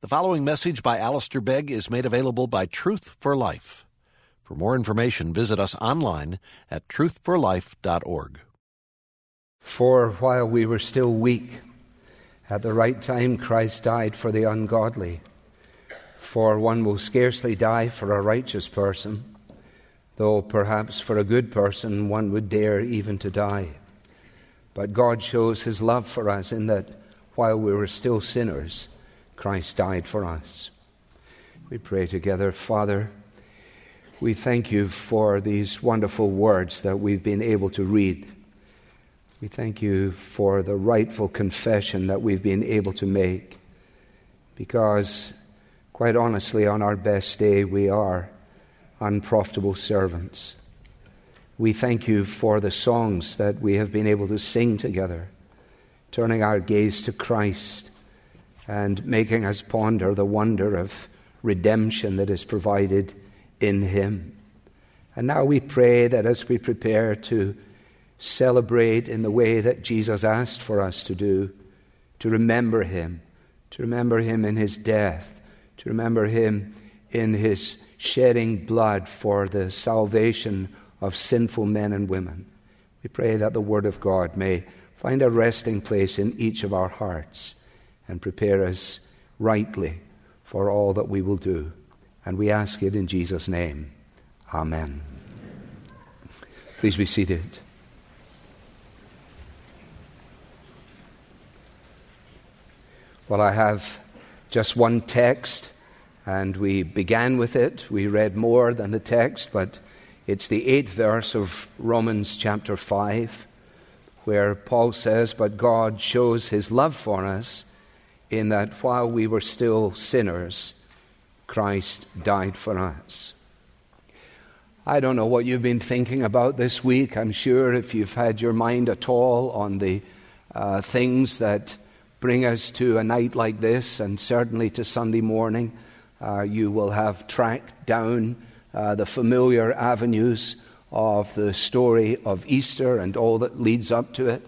The following message by Alistair Begg is made available by Truth for Life. For more information, visit us online at truthforlife.org. For while we were still weak, at the right time Christ died for the ungodly. For one will scarcely die for a righteous person, though perhaps for a good person one would dare even to die. But God shows his love for us in that while we were still sinners, Christ died for us. We pray together, Father. We thank you for these wonderful words that we've been able to read. We thank you for the rightful confession that we've been able to make. Because, quite honestly, on our best day, we are unprofitable servants. We thank you for the songs that we have been able to sing together, turning our gaze to Christ and making us ponder the wonder of redemption that is provided in Him. And now we pray that as we prepare to celebrate in the way that Jesus asked for us to do, to remember Him, to remember Him in His death, to remember Him in His shedding blood for the salvation of sinful men and women. We pray that the Word of God may find a resting place in each of our hearts and prepare us rightly for all that we will do. And we ask it in Jesus' name. Amen. Please be seated. Well, I have just one text, and we began with it. We read more than the text, but it's the eighth verse of Romans chapter 5, where Paul says, But God shows his love for us in that while we were still sinners, Christ died for us. I don't know what you've been thinking about this week. I'm sure if you've had your mind at all on the uh, things that bring us to a night like this, and certainly to Sunday morning, uh, you will have tracked down uh, the familiar avenues of the story of Easter and all that leads up to it.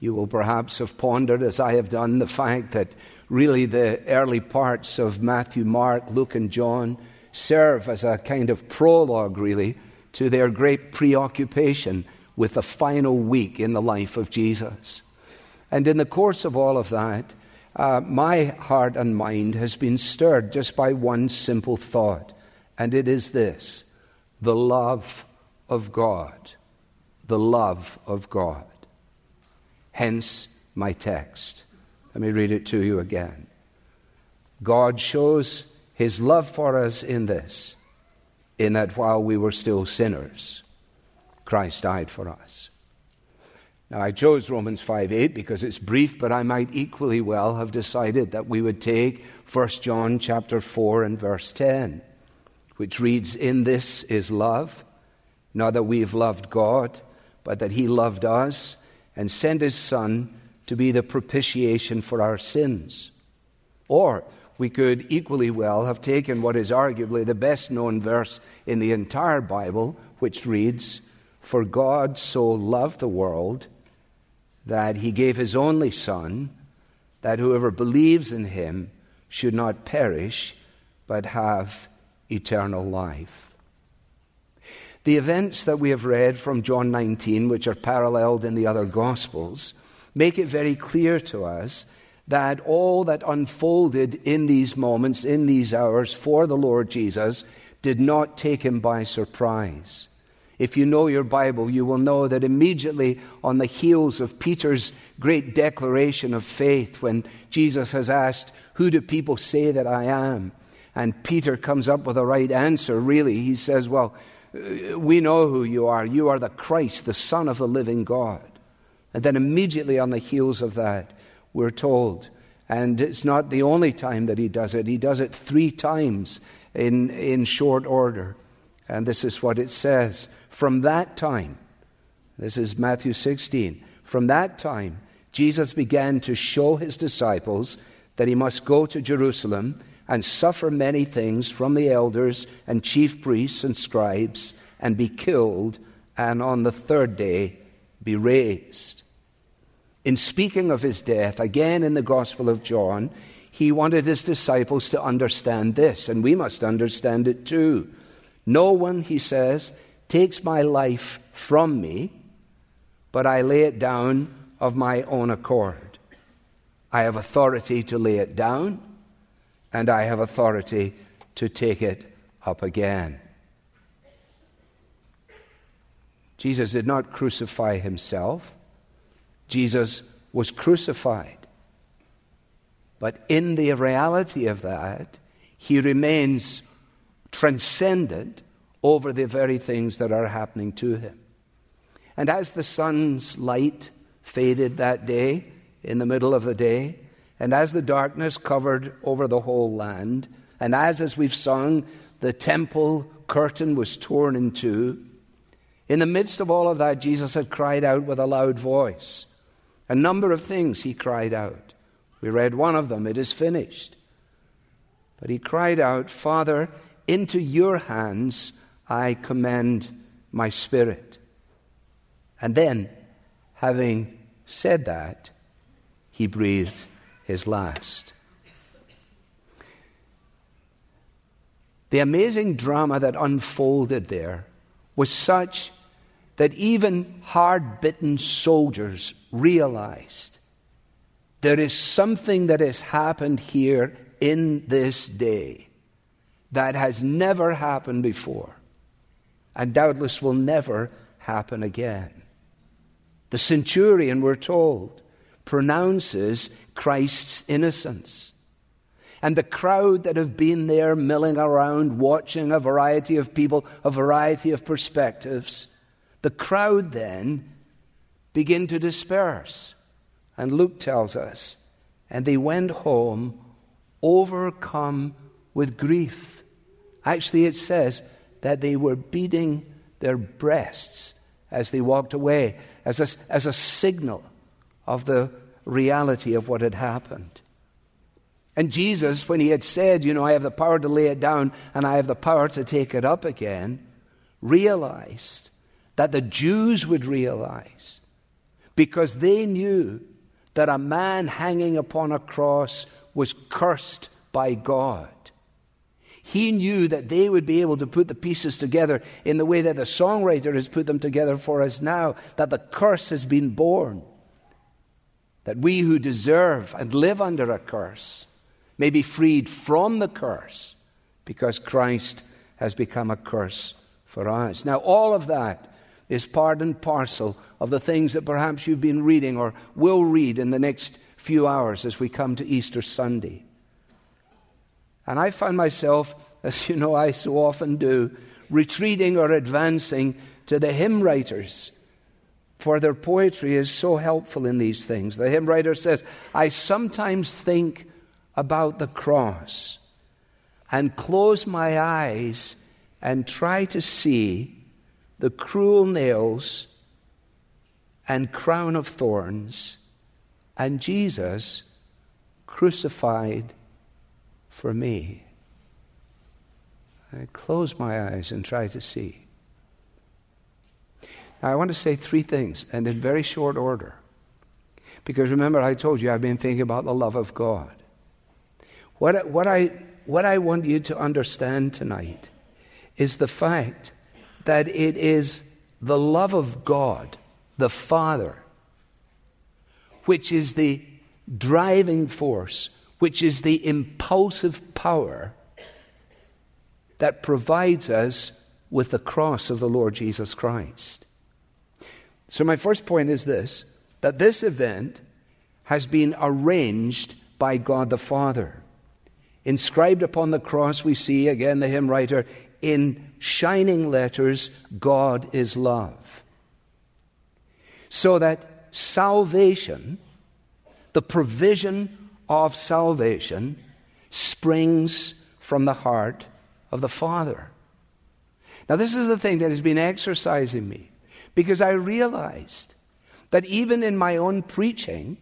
You will perhaps have pondered, as I have done, the fact that really the early parts of Matthew, Mark, Luke, and John serve as a kind of prologue, really, to their great preoccupation with the final week in the life of Jesus. And in the course of all of that, uh, my heart and mind has been stirred just by one simple thought, and it is this the love of God. The love of God. Hence my text. Let me read it to you again. God shows his love for us in this, in that while we were still sinners, Christ died for us. Now, I chose Romans 5 8 because it's brief, but I might equally well have decided that we would take 1 John chapter 4 and verse 10, which reads, In this is love, not that we've loved God, but that He loved us and sent His Son to be the propitiation for our sins. Or we could equally well have taken what is arguably the best known verse in the entire Bible, which reads, For God so loved the world that he gave his only Son, that whoever believes in him should not perish, but have eternal life. The events that we have read from John 19, which are paralleled in the other Gospels, make it very clear to us that all that unfolded in these moments, in these hours for the Lord Jesus, did not take him by surprise. If you know your Bible, you will know that immediately on the heels of Peter's great declaration of faith, when Jesus has asked, Who do people say that I am? And Peter comes up with a right answer, really. He says, Well, uh, we know who you are. You are the Christ, the Son of the living God. And then immediately on the heels of that, we're told, and it's not the only time that he does it, he does it three times in, in short order. And this is what it says. From that time, this is Matthew 16, from that time, Jesus began to show his disciples that he must go to Jerusalem and suffer many things from the elders and chief priests and scribes and be killed and on the third day be raised in speaking of his death, again in the Gospel of John, he wanted his disciples to understand this, and we must understand it too. No one, he says, takes my life from me, but I lay it down of my own accord. I have authority to lay it down, and I have authority to take it up again. Jesus did not crucify himself, Jesus was crucified. But in the reality of that, he remains transcendent over the very things that are happening to him. And as the sun's light faded that day, in the middle of the day, and as the darkness covered over the whole land, and as, as we've sung, the temple curtain was torn in two, in the midst of all of that, Jesus had cried out with a loud voice. A number of things he cried out. We read one of them, it is finished. But he cried out, Father, into your hands I commend my spirit. And then, having said that, he breathed his last. The amazing drama that unfolded there was such that even hard bitten soldiers realized there is something that has happened here in this day that has never happened before and doubtless will never happen again. The centurion, we're told, pronounces Christ's innocence. And the crowd that have been there milling around, watching a variety of people, a variety of perspectives, the crowd then begin to disperse. And Luke tells us, and they went home overcome with grief. Actually, it says that they were beating their breasts as they walked away, as a, as a signal of the reality of what had happened. And Jesus, when he had said, You know, I have the power to lay it down and I have the power to take it up again, realized that the Jews would realize because they knew that a man hanging upon a cross was cursed by God. He knew that they would be able to put the pieces together in the way that the songwriter has put them together for us now, that the curse has been borne. That we who deserve and live under a curse may be freed from the curse because Christ has become a curse for us. Now, all of that is part and parcel of the things that perhaps you've been reading or will read in the next few hours as we come to Easter Sunday. And I find myself, as you know I so often do, retreating or advancing to the hymn writers, for their poetry is so helpful in these things. The hymn writer says, I sometimes think about the cross and close my eyes and try to see the cruel nails and crown of thorns, and Jesus crucified for me. I close my eyes and try to see. Now, I want to say three things, and in very short order. Because remember, I told you I've been thinking about the love of God. What, what, I, what I want you to understand tonight is the fact that it is the love of God, the Father, which is the driving force, which is the impulsive power that provides us with the cross of the Lord Jesus Christ. So, my first point is this that this event has been arranged by God the Father. Inscribed upon the cross, we see, again, the hymn writer, in shining letters, God is love. So that salvation, the provision of salvation, springs from the heart of the Father. Now, this is the thing that has been exercising me because I realized that even in my own preaching,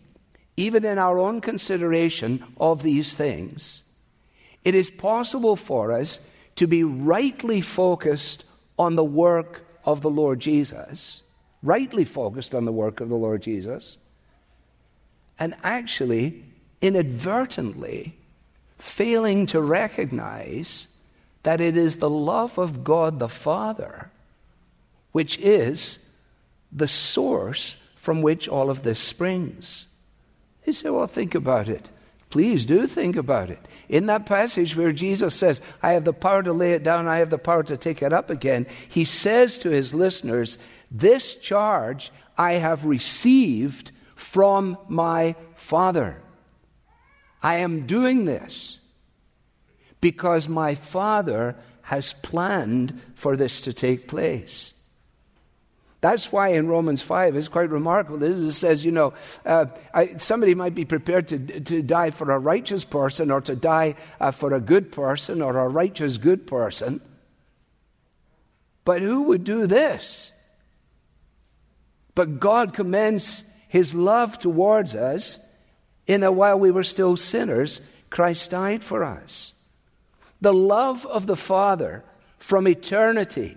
even in our own consideration of these things, it is possible for us to be rightly focused on the work of the Lord Jesus, rightly focused on the work of the Lord Jesus, and actually inadvertently failing to recognize that it is the love of God the Father which is the source from which all of this springs. You say, well, think about it. Please do think about it. In that passage where Jesus says, I have the power to lay it down, I have the power to take it up again, he says to his listeners, This charge I have received from my Father. I am doing this because my Father has planned for this to take place. That's why in Romans 5, it's quite remarkable. It says, you know, uh, I, somebody might be prepared to, to die for a righteous person or to die uh, for a good person or a righteous good person. But who would do this? But God commends his love towards us in a while we were still sinners, Christ died for us. The love of the Father from eternity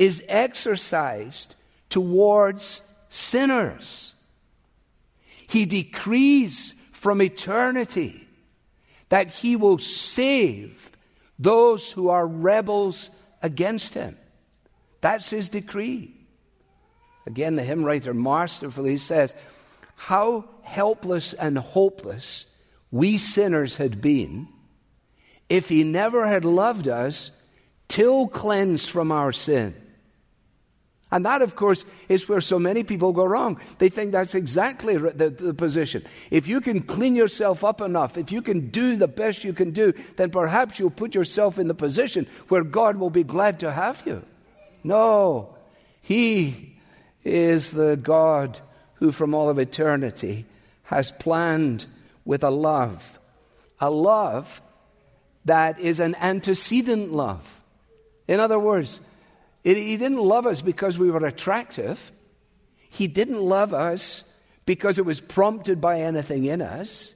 is exercised towards sinners. He decrees from eternity that he will save those who are rebels against him. That's his decree. Again, the hymn writer masterfully says, How helpless and hopeless we sinners had been if he never had loved us till cleansed from our sin. And that, of course, is where so many people go wrong. They think that's exactly the, the, position. If you can clean yourself up enough, if you can do the best you can do, then perhaps you'll put yourself in the position where God will be glad to have you. No, He is the God who, from all of eternity, has planned with a love, a love that is an antecedent love. In other words, he didn't love us because we were attractive. He didn't love us because it was prompted by anything in us.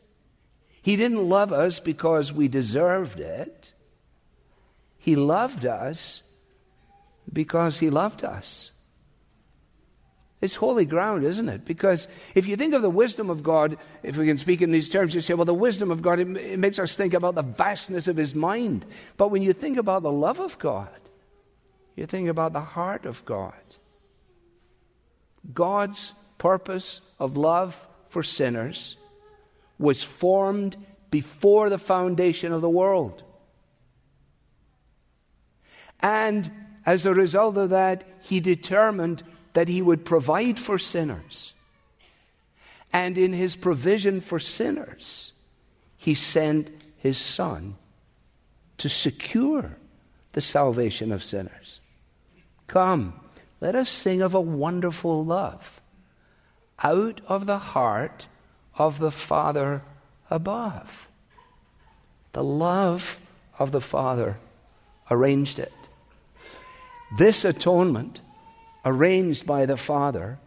He didn't love us because we deserved it. He loved us because He loved us. It's holy ground, isn't it? Because if you think of the wisdom of God, if we can speak in these terms, you say, well, the wisdom of God, it, it makes us think about the vastness of His mind. But when you think about the love of God, you think about the heart of God. God's purpose of love for sinners was formed before the foundation of the world. And as a result of that, he determined that he would provide for sinners. And in his provision for sinners, he sent his son to secure the salvation of sinners. Come, let us sing of a wonderful love out of the heart of the Father above. The love of the Father arranged it. This atonement, arranged by the Father,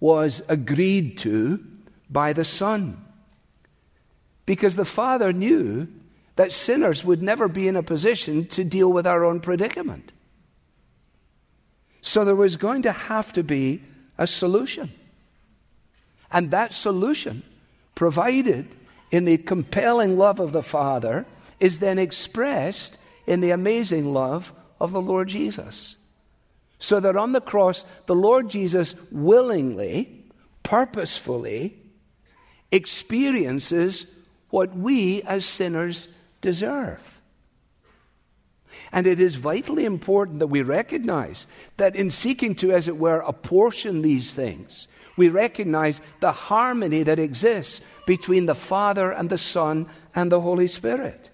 was agreed to by the Son. Because the Father knew that sinners would never be in a position to deal with our own predicament. So there was going to have to be a solution. And that solution, provided in the compelling love of the Father, is then expressed in the amazing love of the Lord Jesus. So that on the cross, the Lord Jesus willingly, purposefully experiences what we as sinners deserve. And it is vitally important that we recognize that in seeking to, as it were, apportion these things, we recognize the harmony that exists between the Father and the Son and the Holy Spirit.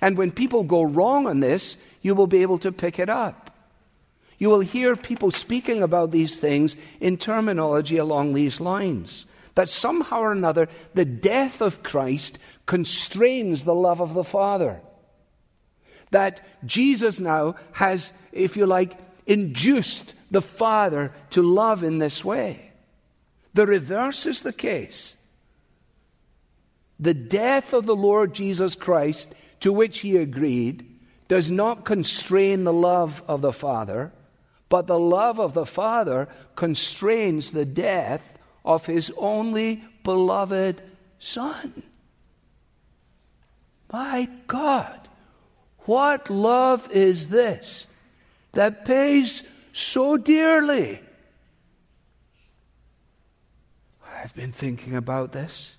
And when people go wrong on this, you will be able to pick it up. You will hear people speaking about these things in terminology along these lines. That somehow or another, the death of Christ constrains the love of the Father that Jesus now has, if you like, induced the Father to love in this way. The reverse is the case. The death of the Lord Jesus Christ, to which he agreed, does not constrain the love of the Father, but the love of the Father constrains the death of his only beloved Son. My God, what love is this that pays so dearly? I've been thinking about this.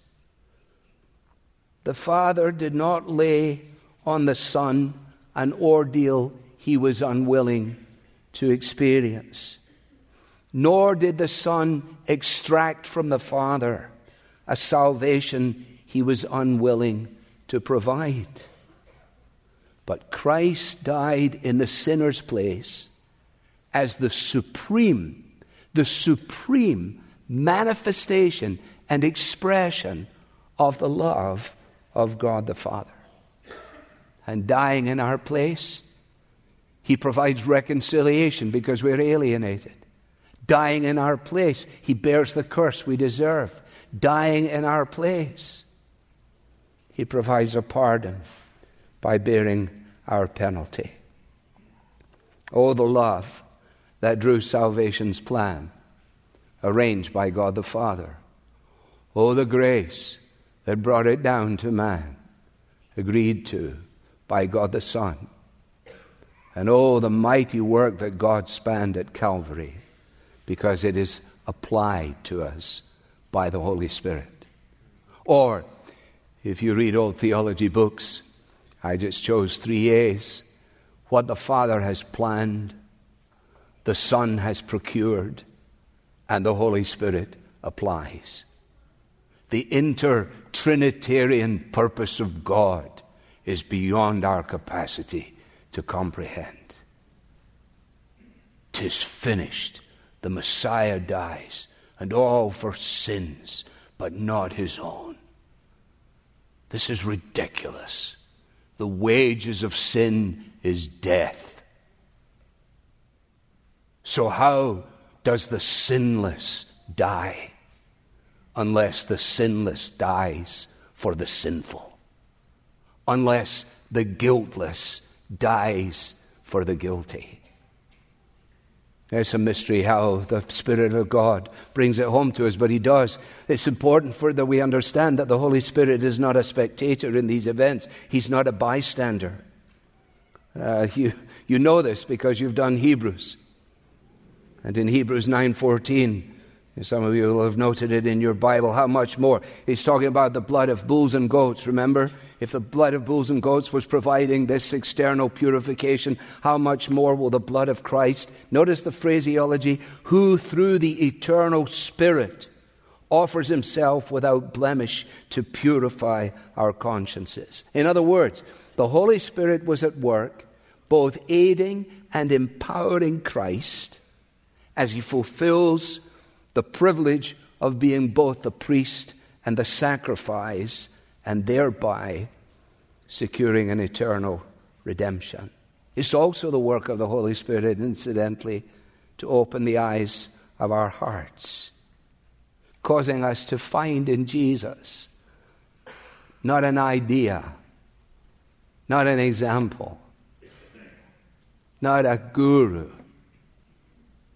The Father did not lay on the Son an ordeal he was unwilling to experience, nor did the Son extract from the Father a salvation he was unwilling to provide. But Christ died in the sinner's place as the supreme, the supreme manifestation and expression of the love of God the Father. And dying in our place, He provides reconciliation because we're alienated. Dying in our place, He bears the curse we deserve. Dying in our place, He provides a pardon by bearing our penalty. Oh, the love that drew salvation's plan, arranged by God the Father. Oh, the grace that brought it down to man, agreed to by God the Son. And oh, the mighty work that God spanned at Calvary, because it is applied to us by the Holy Spirit. Or, if you read old theology books, I just chose three A's. What the Father has planned, the Son has procured, and the Holy Spirit applies the inter-Trinitarian purpose of God is beyond our capacity to comprehend. Tis finished. The Messiah dies, and all for sins, but not his own. This is ridiculous. The wages of sin is death. So, how does the sinless die? unless the sinless dies for the sinful, unless the guiltless dies for the guilty. It's a mystery how the Spirit of God brings it home to us, but He does. It's important for that we understand that the Holy Spirit is not a spectator in these events. He's not a bystander. Uh, you, you know this because you've done Hebrews. And in Hebrews 9:14, some of you will have noted it in your Bible. How much more? He's talking about the blood of bulls and goats. Remember? If the blood of bulls and goats was providing this external purification, how much more will the blood of Christ? Notice the phraseology who through the eternal Spirit offers himself without blemish to purify our consciences. In other words, the Holy Spirit was at work, both aiding and empowering Christ as he fulfills the privilege of being both the priest and the sacrifice, and thereby securing an eternal redemption. It's also the work of the Holy Spirit, incidentally, to open the eyes of our hearts, causing us to find in Jesus not an idea, not an example, not a guru,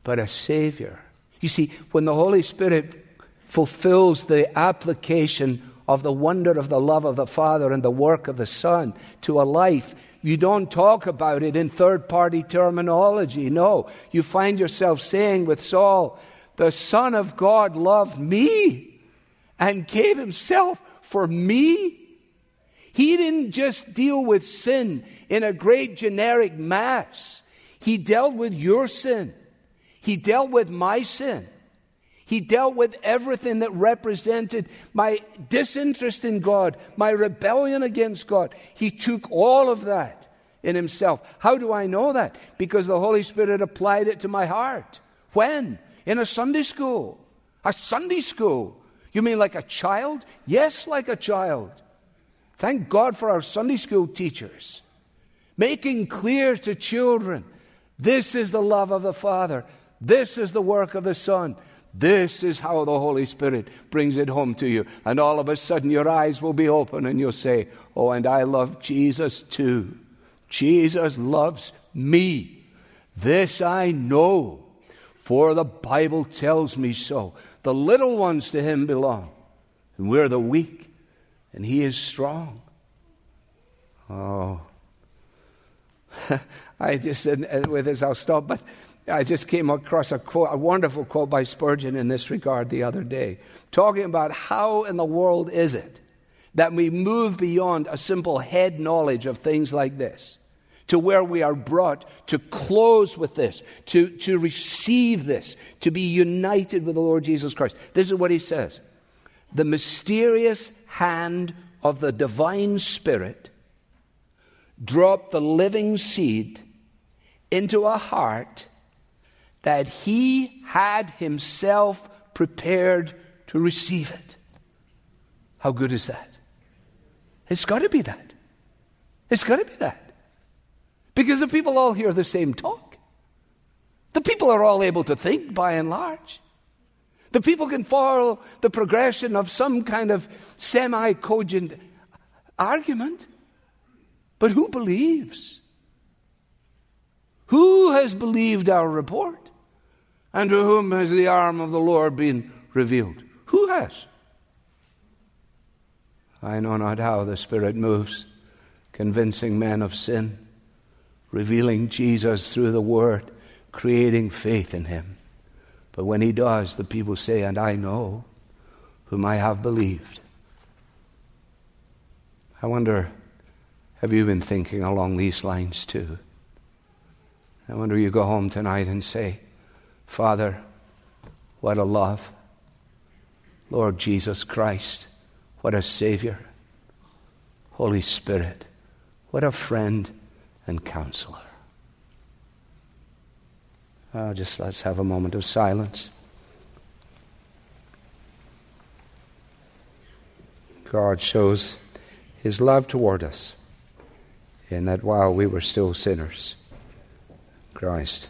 but a Savior you see, when the Holy Spirit fulfills the application of the wonder of the love of the Father and the work of the Son to a life, you don't talk about it in third party terminology. No, you find yourself saying with Saul, The Son of God loved me and gave himself for me. He didn't just deal with sin in a great generic mass, he dealt with your sin. He dealt with my sin. He dealt with everything that represented my disinterest in God, my rebellion against God. He took all of that in himself. How do I know that? Because the Holy Spirit applied it to my heart. When? In a Sunday school. A Sunday school. You mean like a child? Yes, like a child. Thank God for our Sunday school teachers. Making clear to children this is the love of the Father. This is the work of the Son. This is how the Holy Spirit brings it home to you. And all of a sudden, your eyes will be open and you'll say, Oh, and I love Jesus too. Jesus loves me. This I know, for the Bible tells me so. The little ones to Him belong, and we're the weak, and He is strong. Oh. I just, said uh, with this, I'll stop, but I just came across a, quote, a wonderful quote by Spurgeon in this regard the other day, talking about how in the world is it that we move beyond a simple head knowledge of things like this to where we are brought to close with this, to, to receive this, to be united with the Lord Jesus Christ. This is what he says The mysterious hand of the divine Spirit dropped the living seed into a heart that he had himself prepared to receive it. How good is that? It's got to be that. It's got to be that. Because the people all hear the same talk. The people are all able to think by and large. The people can follow the progression of some kind of semi cogent argument. But who believes? Who has believed our report? And to whom has the arm of the Lord been revealed? Who has? I know not how the Spirit moves, convincing men of sin, revealing Jesus through the Word, creating faith in Him. But when He does, the people say, And I know whom I have believed. I wonder, have you been thinking along these lines too? I wonder you go home tonight and say, Father, what a love. Lord Jesus Christ, what a Savior. Holy Spirit, what a friend and counselor. Oh, just let's have a moment of silence. God shows his love toward us in that while we were still sinners, Christ